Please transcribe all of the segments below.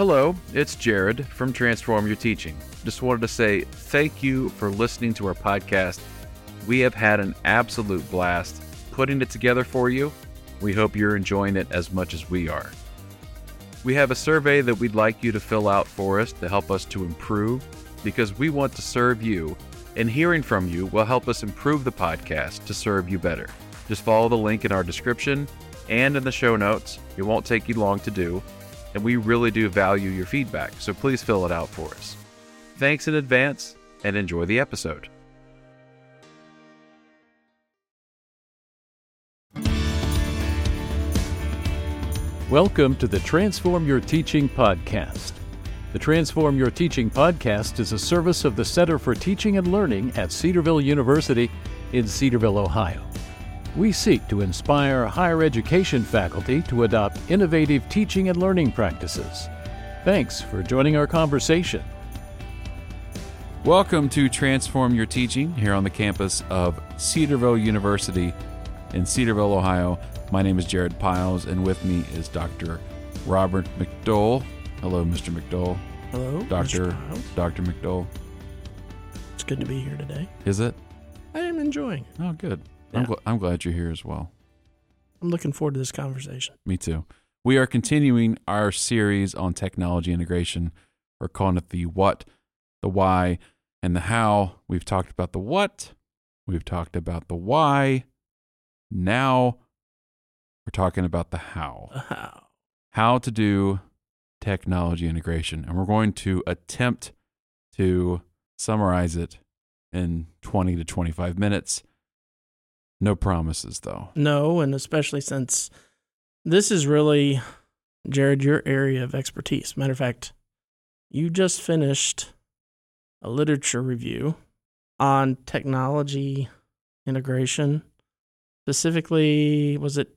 Hello, it's Jared from Transform Your Teaching. Just wanted to say thank you for listening to our podcast. We have had an absolute blast putting it together for you. We hope you're enjoying it as much as we are. We have a survey that we'd like you to fill out for us to help us to improve because we want to serve you, and hearing from you will help us improve the podcast to serve you better. Just follow the link in our description and in the show notes. It won't take you long to do and we really do value your feedback, so please fill it out for us. Thanks in advance, and enjoy the episode. Welcome to the Transform Your Teaching podcast. The Transform Your Teaching podcast is a service of the Center for Teaching and Learning at Cedarville University in Cedarville, Ohio. We seek to inspire higher education faculty to adopt innovative teaching and learning practices. Thanks for joining our conversation. Welcome to Transform Your Teaching here on the campus of Cedarville University in Cedarville, Ohio. My name is Jared Piles, and with me is Dr. Robert McDole. Hello, Mr. McDole. Hello, Dr. Mr. Dr. McDole. It's good to be here today. Is it? I am enjoying. it. Oh, good. I'm, Yeah. gl- I'm glad you're here as well. I'm looking forward to this conversation. Me too. We are continuing our series on technology integration. We're calling it the what, the why, and the how. We've talked about the what, we've talked about the why. Now we're talking about the how. How? How to do technology integration. And we're going to attempt to summarize it in 20 to 25 minutes. No promises, though. No, and especially since this is really, Jared, your area of expertise. Matter of fact, you just finished a literature review on technology integration. Specifically, was it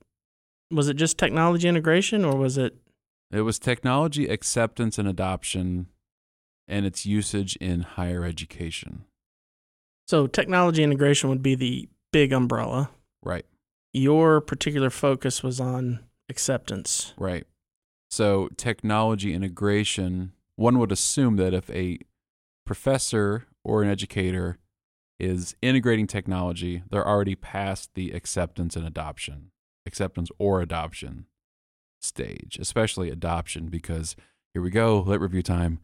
was it just technology integration or was it It was technology acceptance and adoption and its usage in higher education. so technology integration would be the big umbrella. Right, Your particular focus was on acceptance. right. So, technology integration, one would assume that if a professor or an educator is integrating technology, they're already past the acceptance and adoption, acceptance or adoption stage, especially adoption, because here we go, lit review time.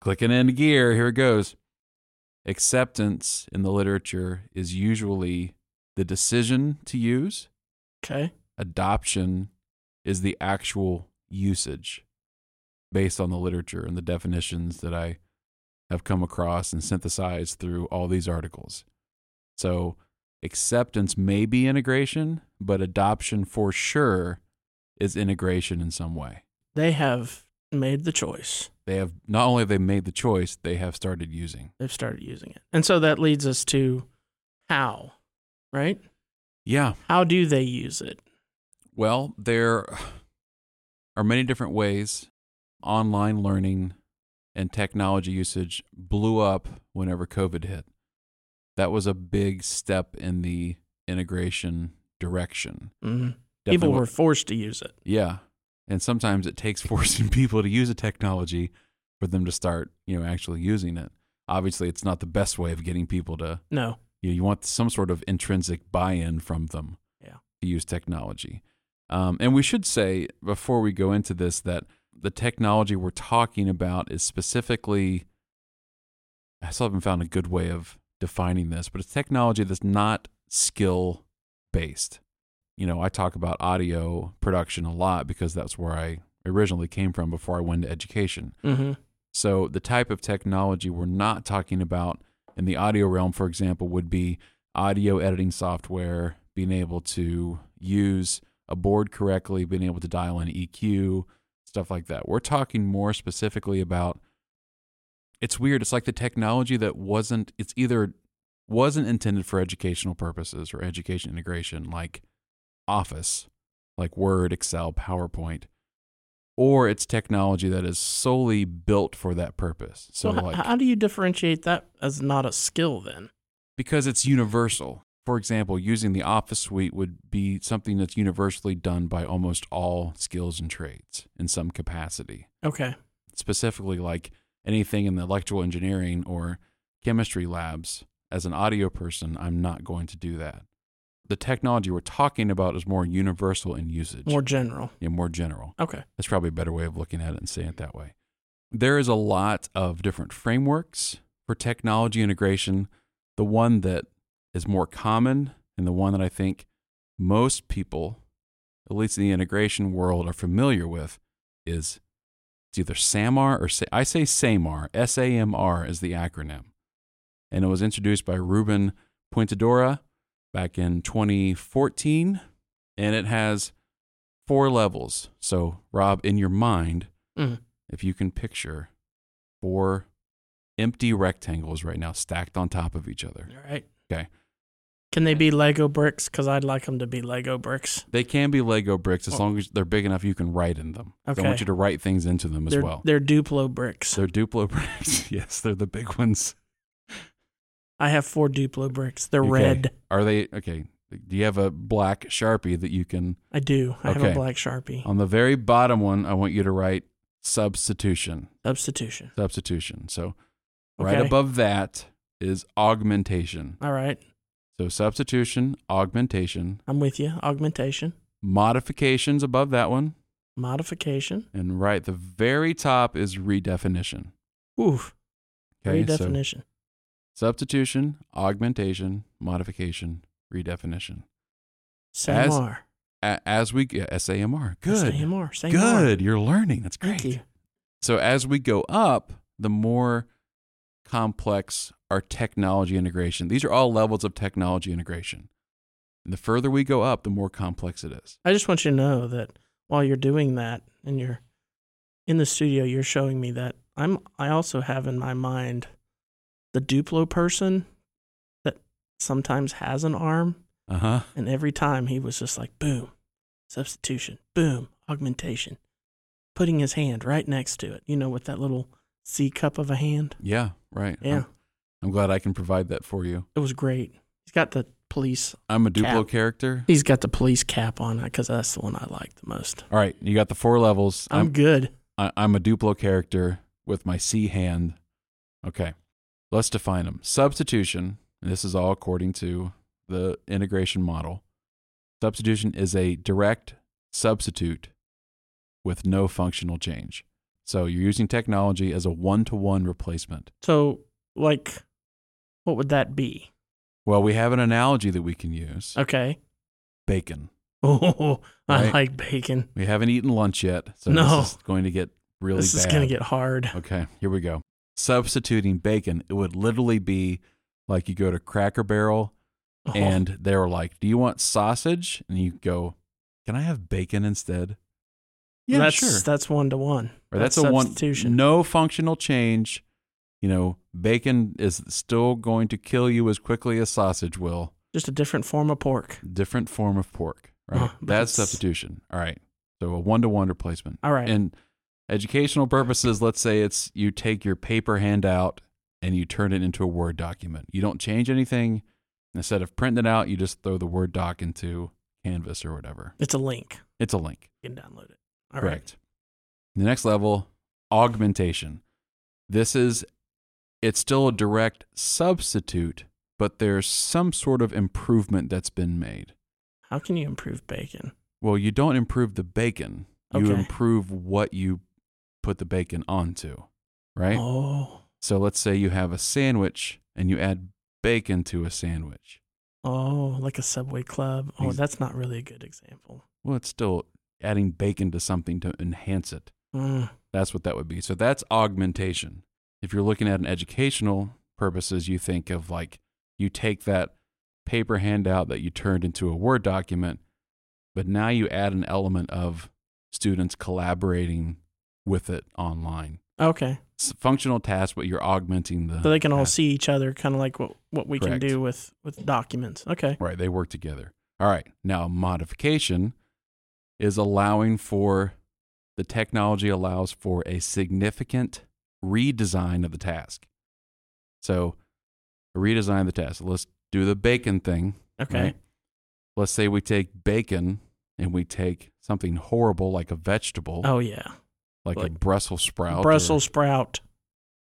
Clicking into gear, here it goes. Acceptance in the literature is usually the decision to use, Okay. adoption is the actual usage based on the literature and the definitions that I have come across and synthesized through all these articles. So, acceptance may be integration, but adoption for sure is integration in some way. They have made the choice. They have not only have they made the choice, they have started using. They've started using it. And so that leads us to how, right? Yeah. How do they use it? Well, there are many different ways online learning and technology usage blew up whenever COVID hit. That was a big step in the integration direction. Mhm. People were forced to use it. yeah. And sometimes it takes forcing people to use a technology for them to start, you know, actually using it. Obviously, it's not the best way of getting people to No. You, you want some sort of intrinsic buy-in from them Yeah. to use technology. Um, and we should say before we go into this that the technology we're talking about is specifically i still haven't found a good way of defining this but it's technology that's not skill based you know i talk about audio production a lot because that's where i originally came from before i went to education. Hmm so the type of technology we're not talking about in the audio realm, for example, would be audio editing software, being able to use a board correctly, being able to dial in EQ, stuff like that. We're talking more specifically about it's weird. It's like the technology that wasn't it's either wasn't intended for educational purposes or education integration like Office, like Word, Excel, PowerPoint, or it's technology that is solely built for that purpose. So, h- like, how do you differentiate that as not a skill then? because it's universal. For example, using the Office suite would be something that's universally done by almost all skills and trades in some capacity. Okay. specifically like anything in the electrical engineering or chemistry labs, as an audio person, I'm not going to do that. The technology we're talking about is more universal in usage, More general. yeah, more general. Okay. That's probably a better way of looking at it and saying it that way. There is a lot of different frameworks for technology integration. The one that is more common and the one that I think most people, at least in the integration world, are familiar with is it's either SAMR or Sa- I say SAMR. S A M R is the acronym. And it was introduced by Ruben Puentedura back in 2014. And it has four levels. So, Rob, in your mind, Mhm. if you can picture four empty rectangles right now stacked on top of each other, All right. Okay. Can they be Lego bricks? Because I'd like them to be Lego bricks. they can be Lego bricks as Oh. long as they're big enough you can write in them. So I want you to write things into them as they're, well. They're Duplo bricks. They're Duplo bricks. yes, they're the big ones. I have four Duplo bricks. They're Okay. red. Are they okay? Do you have a black Sharpie that you can I do. I have a black Sharpie. on the very bottom one, I want you to write substitution. Substitution. Substitution. So right above that is augmentation. All right. So substitution, augmentation, I'm with you. Augmentation. modifications above that one, Modification. and right at the very top is redefinition. Oof. Okay, so Redefinition. Substitution, augmentation, modification, redefinition. Same as- as we yeah, SAMR, good, Same R. Same good. You're learning. That's great. Thank you. So as we go up, the more complex our technology integration. These are all levels of technology integration. And the further we go up, the more complex it is. I just want you to know that while you're doing that and you're in the studio, you're showing me that I'm. I also have in my mind the Duplo person that sometimes has an arm, Uh huh. and every time he was just like boom, substitution, boom, augmentation, putting his hand right next to it. You know, with that little C cup of a hand. Yeah. Right. Yeah, I'm, I'm glad I can provide that for you. it was great. He's got the police. I'm a Duplo Cap. character. He's got the police cap on because that's the one I like the most. All right. You got the four levels. I'm, I'm good. I, I'm a Duplo character with my C hand. Okay, let's define them. Substitution, and this is all according to the integration model. Substitution is a direct substitute with no functional change. So you're using technology as a one to one replacement. So, like, what would that be? Well, we have an analogy that we can use Okay. bacon. Oh, I Right. like bacon. We haven't eaten lunch yet, so No. this is going to get really this is going to get hard. Okay, here we go. Substituting bacon, it would literally be like you go to Cracker Barrel Oh, and they're like, "Do you want sausage?" And you go, "Can I have bacon instead?" Yeah, that's, sure. That's one to one. Or that's, a one substitution. no functional change. You know, bacon is still going to kill you as quickly as sausage will. Just a different form of pork. Different form of pork, right? Oh, that's substitution. All right. So a one to one replacement. All right. And educational purposes, let's say it's you take your paper handout and you turn it into a Word document. You don't change anything. Instead of printing it out, you just throw the Word doc into Canvas or whatever. it's a link. It's a link. You can download it. All right. Correct. The next level, augmentation. This is it's still a direct substitute, but there's some sort of improvement that's been made. How can you improve bacon? Well, you don't improve the bacon. You Okay. improve what you put the bacon onto, right? Oh, So let's say you have a sandwich and you add bacon to a sandwich. oh, like a Subway Club. Oh, that's not really a good example. Well, it's still adding bacon to something to enhance it. Mm, That's what that would be. So that's augmentation. If you're looking at an educational purposes, you think of like you take that paper handout that you turned into a Word document, but now you add an element of students collaborating with it online. okay. It's functional task, but you're augmenting the So they can all task. see each other, kind of like what, what we Correct. can do with, with documents. Okay. Right, they work together. All right. Now, modification is allowing for the technology allows for a significant redesign of the task. So, redesign the task. Let's do the bacon thing. Okay. right? Let's say we take bacon and we take something horrible like a vegetable, Oh, yeah. Like, a Brussels sprout, Brussels sprout.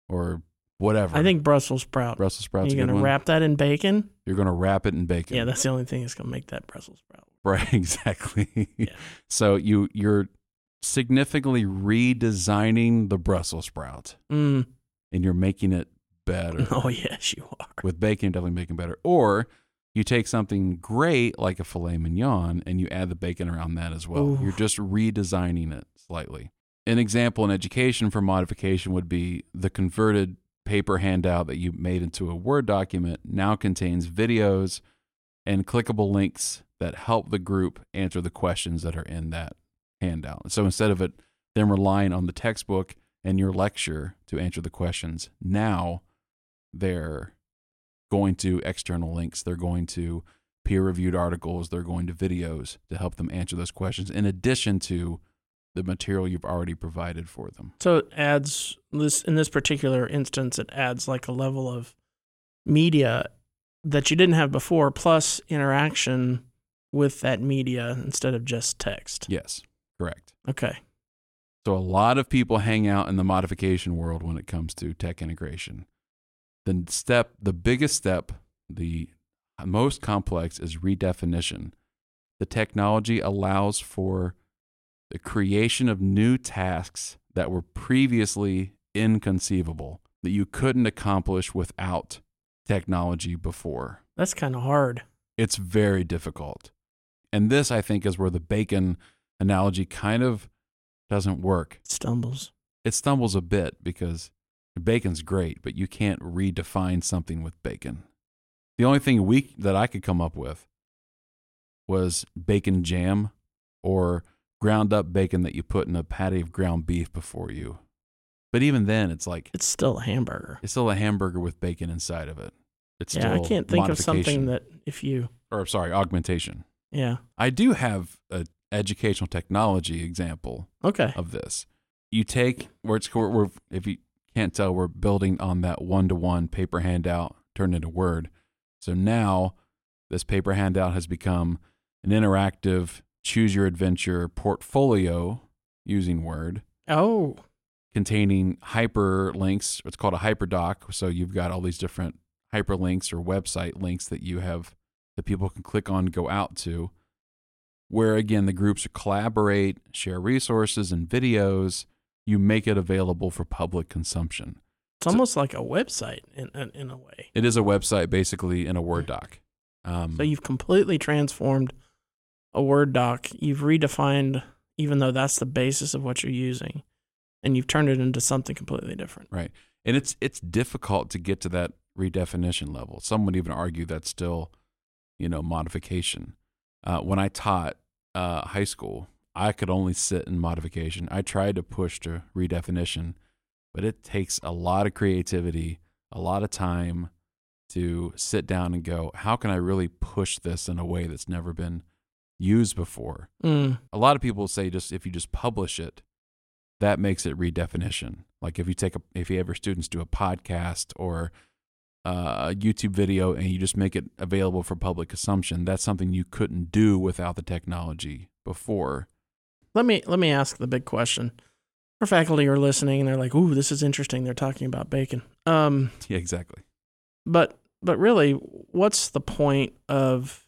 or, or whatever. I think Brussels sprout. Brussels sprouts. You're gonna wrap that in bacon. You're gonna wrap it in bacon. Yeah, that's the only thing that's gonna make that Brussels sprout. right. Exactly. Yeah. So you you're significantly redesigning the Brussels sprout, Mm. and you're making it better. Oh yes, you are. with bacon definitely making better or you take something great like a filet mignon and you add the bacon around that as well Ooh. you're just redesigning it slightly an example in education for modification would be the converted paper handout that you made into a word document now contains videos and clickable links that help the group answer the questions that are in that handout. So instead of it them relying on the textbook and your lecture to answer the questions now they're going to external links, they're going to peer reviewed articles, they're going to videos to help them answer those questions, in addition to the material you've already provided for them. So it adds this in this particular instance. It adds like a level of media that you didn't have before, plus interaction with that media instead of just text. Yes, correct. Okay. So a lot of people hang out in the modification world when it comes to tech integration. The step, the biggest step, the most complex is redefinition. The technology allows for the creation of new tasks that were previously inconceivable that you couldn't accomplish without technology before. That's kind of hard. It's very difficult. And this, I think, is where the bacon analogy kind of doesn't work Stumbles. it stumbles a bit because bacon's great, but you can't redefine something with bacon. The only thing we that I could come up with was bacon jam or ground up bacon that you put in a patty of ground beef before you. But even then, it's like It's still a hamburger. it's still a hamburger with bacon inside of it. It's yeah, I can't think of something that if you, or sorry, augmentation. yeah, I do have an educational technology example okay, of this. You take where it's we're, we're if you can't tell, we're building on that one to one paper handout turned into Word. So now this paper handout has become an interactive choose your adventure portfolio using Word oh, containing hyperlinks. It's called a hyperdoc. So you've got all these different hyperlinks or website links that you have that people can click on, go out to. Where again, the groups collaborate, share resources and videos. You make it available for public consumption. it's almost like a website in in, in a way. It is a website basically in a Word doc. Um, So you've completely transformed a Word doc. You've redefined, even though that's the basis of what you're using, and you've turned it into something completely different. Right. And it's it's difficult to get to that redefinition level. Some would even argue that's still, you know, modification. Uh, when I taught uh, high school, I could only sit in modification. I tried to push to redefinition, but it takes a lot of creativity, a lot of time to sit down and go, how can I really push this in a way that's never been used before? Mm, a lot of people say just if you just publish it, that makes it redefinition. Like if you take a if you have your students do a podcast or uh, a YouTube video and you just make it available for public consumption, that's something you couldn't do without the technology before. let me let me ask the big question. Our faculty are listening, and they're like, "Ooh, this is interesting." They're talking about bacon. Um, Yeah, exactly. but but really, what's the point of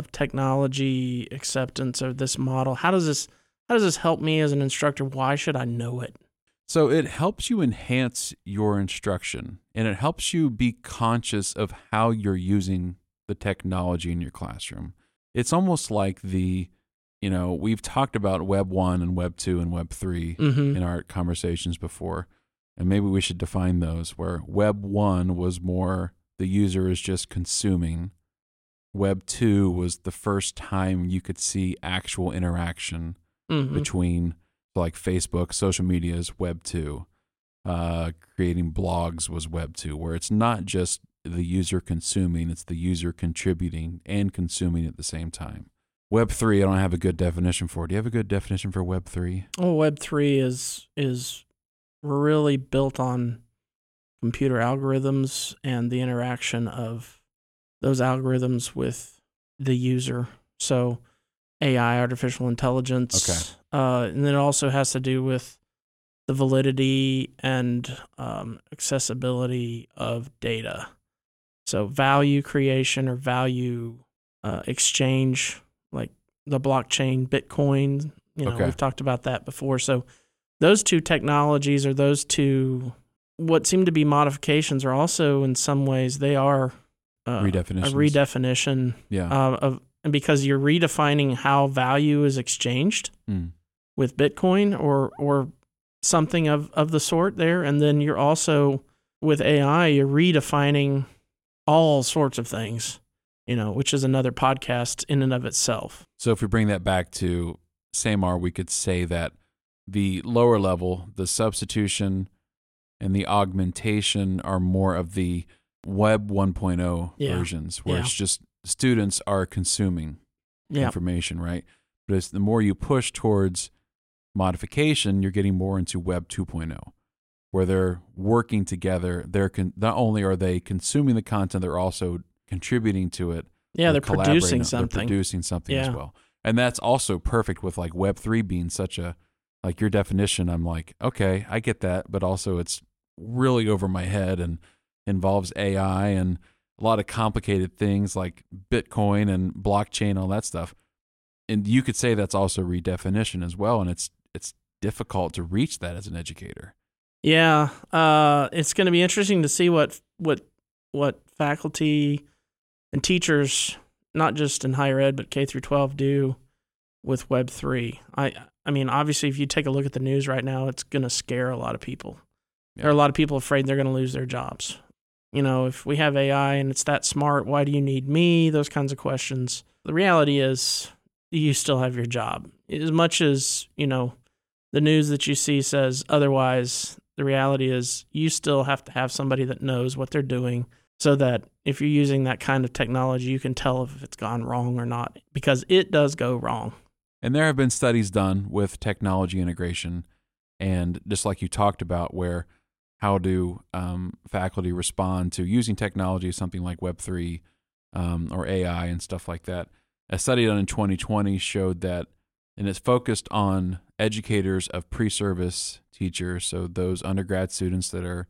of technology acceptance of this model? How does this how does this help me as an instructor? Why should I know it? So it helps you enhance your instruction and it helps you be conscious of how you're using the technology in your classroom. It's almost like the, you know, we've talked about Web 1 and Web 2 and Web 3 Mm-hmm. in our conversations before. And maybe we should define those where Web 1 was more the user is just consuming. Web 2 was the first time you could see actual interaction Mm-hmm. between like Facebook, social media is Web 2. Uh, creating blogs was Web 2, where it's not just the user consuming, it's the user contributing and consuming at the same time. Web 3, I don't have a good definition for. Do you have a good definition for Web 3? Well, Web three is is really built on computer algorithms and the interaction of those algorithms with the user. So AI, artificial intelligence. Okay. Uh, and then it also has to do with the validity and um, accessibility of data. So, value creation or value uh, exchange, like the blockchain, Bitcoin. You know, Okay. we've talked about that before. So, those two technologies or those two, what seem to be modifications, are also in some ways they are uh, Redefinitions. a redefinition Yeah. uh, of, and because you're redefining how value is exchanged Mm. with Bitcoin or or something of of the sort there, and then you're also with AI, you're redefining all sorts of things, you know, which is another podcast in and of itself. So if we bring that back to SAMR, we could say that the lower level, the substitution and the augmentation are more of the web 1.0 Yeah. versions where Yeah. it's just students are consuming Yeah, information, right? But it's the more you push towards modification, you're getting more into web 2.0 where they're working together. They're con- not only are they consuming the content, they're also contributing to it yeah, they're collaborating producing something. They're producing something as well. And that's also perfect with like Web three being such a like your definition. I'm like, okay, I get that, but also it's really over my head and involves AI and a lot of complicated things like Bitcoin and blockchain, all that stuff. And you could say that's also redefinition as well. And it's it's difficult to reach that as an educator. Yeah, uh, it's going to be interesting to see what what what faculty and teachers, not just in higher ed but K through 12, do with Web three. I I mean, obviously, if you take a look at the news right now, it's going to scare a lot of people. There are a lot of people afraid they're going to lose their jobs. You know, if we have AI and it's that smart, why do you need me? Those kinds of questions. The reality is, you still have your job. As much as you know, the news that you see says otherwise, the reality is you still have to have somebody that knows what they're doing so that if you're using that kind of technology, you can tell if it's gone wrong or not because it does go wrong. And there have been studies done with technology integration, and just like you talked about, where how do um, faculty respond to using technology, something like Web three um, or AI and stuff like that. A study done in 2020 showed that, and it's focused on educators of pre-service teachers, so those undergrad students that are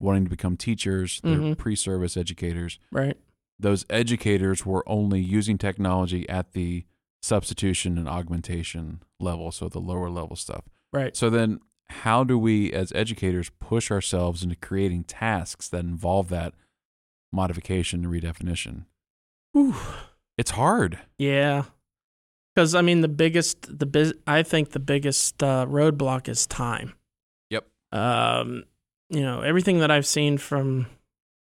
wanting to become teachers, they're Mhm. pre-service educators Right. those educators were only using technology at the substitution and augmentation level, so the lower level stuff. Right. So then, how do we as educators push ourselves into creating tasks that involve that modification and redefinition? Whew. It's hard. Yeah. Because I mean, the biggest, the biz, I think the biggest uh, roadblock is time. Yep. Um, you know, everything that I've seen from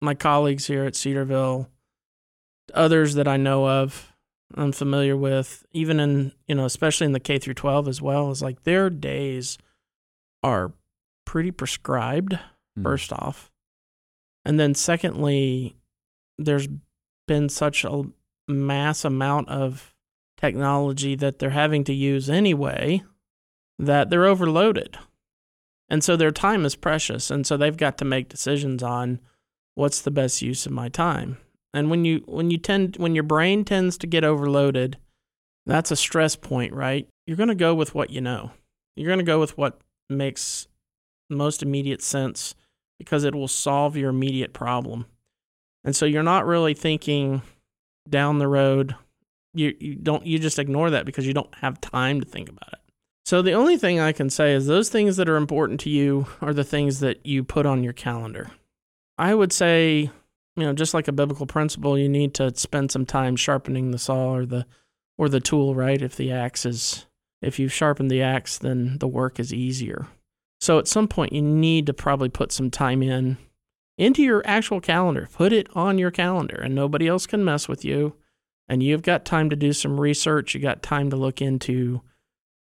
my colleagues here at Cedarville, others that I know of, I'm familiar with, even in you know, especially in the K through 12 as well, is like their days are pretty prescribed. Mm. First off, and then secondly, there's been such a mass amount of technology that they're having to use anyway that they're overloaded. And so their time is precious. And so they've got to make decisions on what's the best use of my time. And when you when you tend when your brain tends to get overloaded, that's a stress point, right? You're going to go with what you know. You're going to go with what makes most immediate sense because it will solve your immediate problem. And so you're not really thinking down the road. You you don't you just ignore that because you don't have time to think about it. So the only thing I can say is those things that are important to you are the things that you put on your calendar. I would say, you know, just like a biblical principle, you need to spend some time sharpening the saw or the or the tool, right? If the axe is if you've sharpened the axe, then the work is easier. So at some point you need to probably put some time in into your actual calendar. Put it on your calendar and nobody else can mess with you. And you've got time to do some research. You got time to look into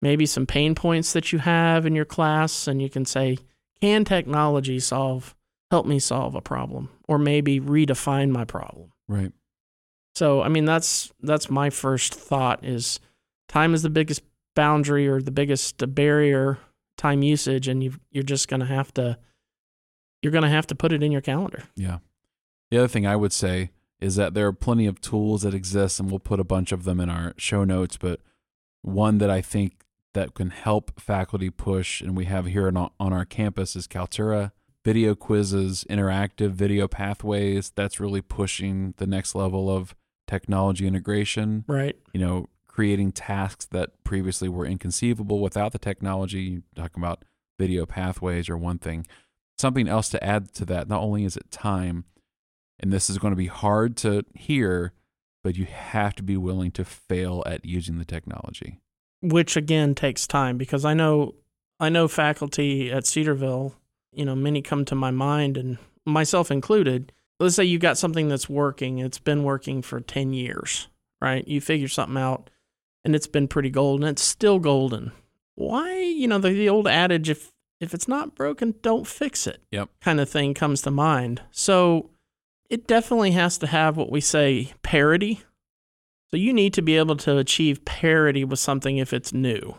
maybe some pain points that you have in your class and you can say, can technology solve help me solve a problem or maybe redefine my problem? Right. So, I mean, that's that's my first thought is time is the biggest boundary or the biggest barrier time usage and you you're just going to have to you're going to have to put it in your calendar. Yeah. The other thing I would say is that there are plenty of tools that exist, and we'll put a bunch of them in our show notes. But one that I think that can help faculty push, and we have here on, on our campus is Kaltura, video quizzes, interactive video pathways. That's really pushing the next level of technology integration. Right. You know, creating tasks that previously were inconceivable without the technology. Talking about video pathways or one thing. Something else to add to that, not only is it time, and this is going to be hard to hear, but you have to be willing to fail at using the technology. Which again takes time because I know I know faculty at Cedarville, you know, many come to my mind and myself included. Let's say you've got something that's working, it's been working for 10 years, right? You figure something out and it's been pretty golden, it's still golden. Why, you know, the, the old adage if if it's not broken, don't fix it. Yep. Kind of thing comes to mind. So it definitely has to have what we say parity. So you need to be able to achieve parity with something if it's new.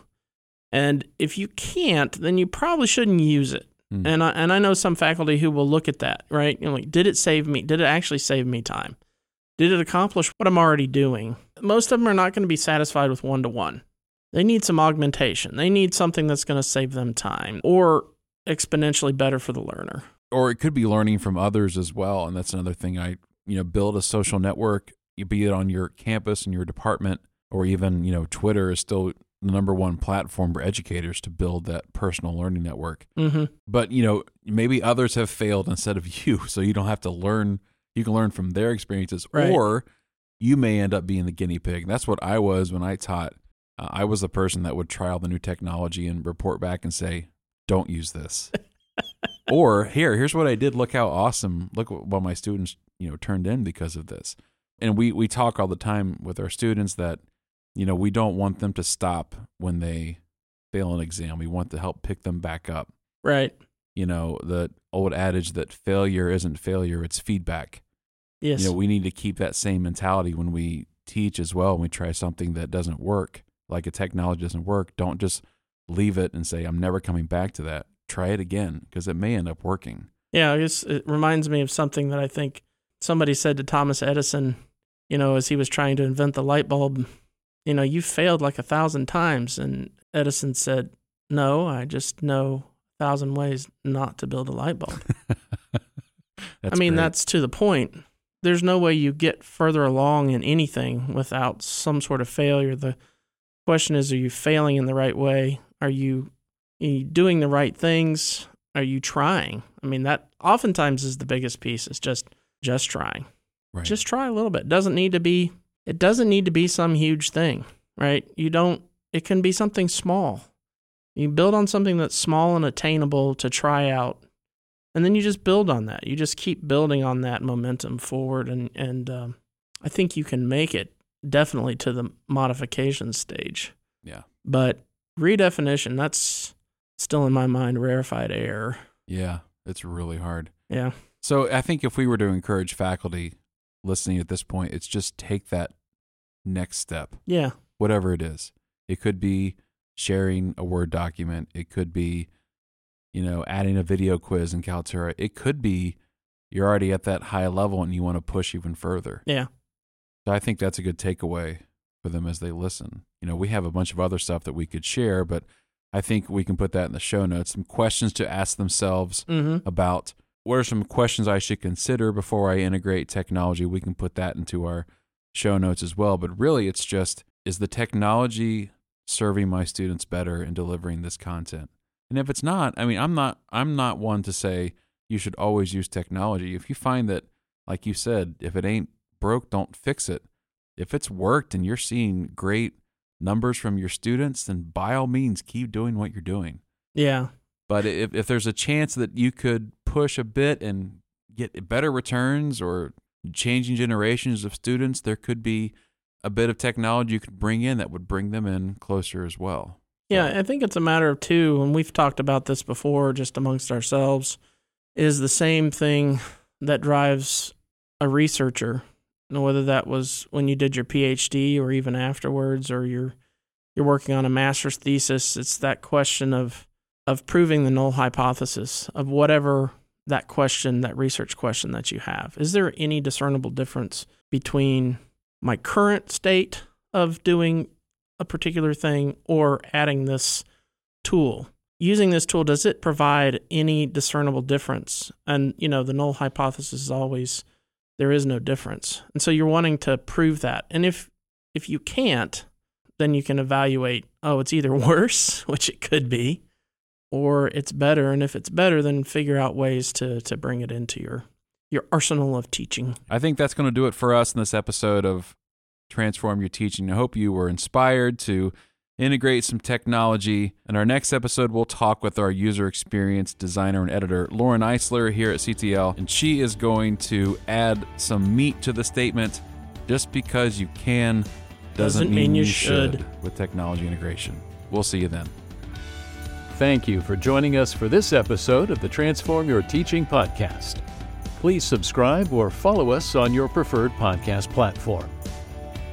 And if you can't, then you probably shouldn't use it. Mm. And I, and I know some faculty who will look at that, right? You know, like, did it save me? Did it actually save me time? Did it accomplish what I'm already doing? Most of them are not going to be satisfied with one to one. They need some augmentation. They need something that's going to save them time or exponentially better for the learner. Or it could be learning from others as well. And that's another thing I, you know, build a social network, be it on your campus and your department, or even, you know, Twitter is still the number one platform for educators to build that personal learning network. Mm-hmm. But, you know, maybe others have failed instead of you. So you don't have to learn, you can learn from their experiences. Right. Or you may end up being the guinea pig. That's what I was when I taught. Uh, I was the person that would try all the new technology and report back and say, don't use this. or here, here's what I did. Look how awesome. Look what my students, you know, turned in because of this. And we we talk all the time with our students that, you know, we don't want them to stop when they fail an exam. We want to help pick them back up. Right. You know, the old adage that failure isn't failure, it's feedback. Yes. You know, we need to keep that same mentality when we teach as well. When we try something that doesn't work, like a technology doesn't work, don't just leave it and say, I'm never coming back to that. Try it again because it may end up working. Yeah, I guess it reminds me of something that I think somebody said to Thomas Edison, you know, as he was trying to invent the light bulb, you know, you failed like a thousand times. And Edison said, No, I just know a thousand ways not to build a light bulb. I mean, great. that's to the point. There's no way you get further along in anything without some sort of failure. The question is, are you failing in the right way? Are you, are you doing the right things? Are you trying? I mean, that oftentimes is the biggest piece. It's just just trying. right. Just try a little bit. It doesn't need to be. It doesn't need to be some huge thing, right? You don't. It can be something small. You build on something that's small and attainable to try out, and then you just build on that. You just keep building on that momentum forward, and and um, I think you can make it definitely to the modification stage. Yeah. But redefinition, that's still in my mind rarefied air. yeah, it's really hard. Yeah. So I think if we were to encourage faculty listening at this point, it's just take that next step, Yeah. whatever it is. It could be sharing a Word document. It could be, you know, adding a video quiz in Kaltura. It could be you're already at that high level and you want to push even further. Yeah. So I think that's a good takeaway for them as they listen. You know, we have a bunch of other stuff that we could share, but I think we can put that in the show notes. Some questions to ask themselves Mm-hmm. about what are some questions I should consider before I integrate technology. We can put that into our show notes as well. But really, it's just is the technology serving my students better in delivering this content? And if it's not, I mean, I'm not I'm not one to say you should always use technology. If you find that, like you said, if it ain't broke, don't fix it. If it's worked and you're seeing great numbers from your students, then by all means keep doing what you're doing. Yeah. But if, if there's a chance that you could push a bit and get better returns or changing generations of students, there could be a bit of technology you could bring in that would bring them in closer as well. Yeah, I think it's a matter of two, and we've talked about this before just amongst ourselves, is the same thing that drives a researcher. Know, whether that was when you did your PhD or even afterwards, or you're you're working on a master's thesis, it's that question of of proving the null hypothesis of whatever that question, that research question that you have. Is there any discernible difference between my current state of doing a particular thing or adding this tool. Using this tool, does it provide any discernible difference? And, you know, the null hypothesis is always there is no difference. And so you're wanting to prove that. And if if you can't, then you can evaluate, oh, it's either worse, which it could be, or it's better. And if it's better, then figure out ways to to bring it into your your arsenal of teaching. I think that's going to do it for us in this episode of Transform Your Teaching. I hope you were inspired to integrate some technology. In our next episode, we'll talk with our user experience designer and editor, Lauren Eisler, here at CTL, and she is going to add some meat to the statement just because you can doesn't, Doesn't mean you should. with technology integration. We'll see you then. Thank you for joining us for this episode of the Transform Your Teaching podcast. Please subscribe or follow us on your preferred podcast platform.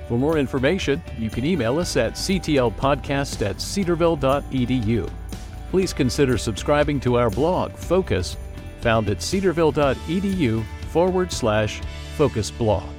For more information, you can email us at ctlpodcast at cedarville.edu. Please consider subscribing to our blog, Focus, found at cedarville.edu forward slash focus blog.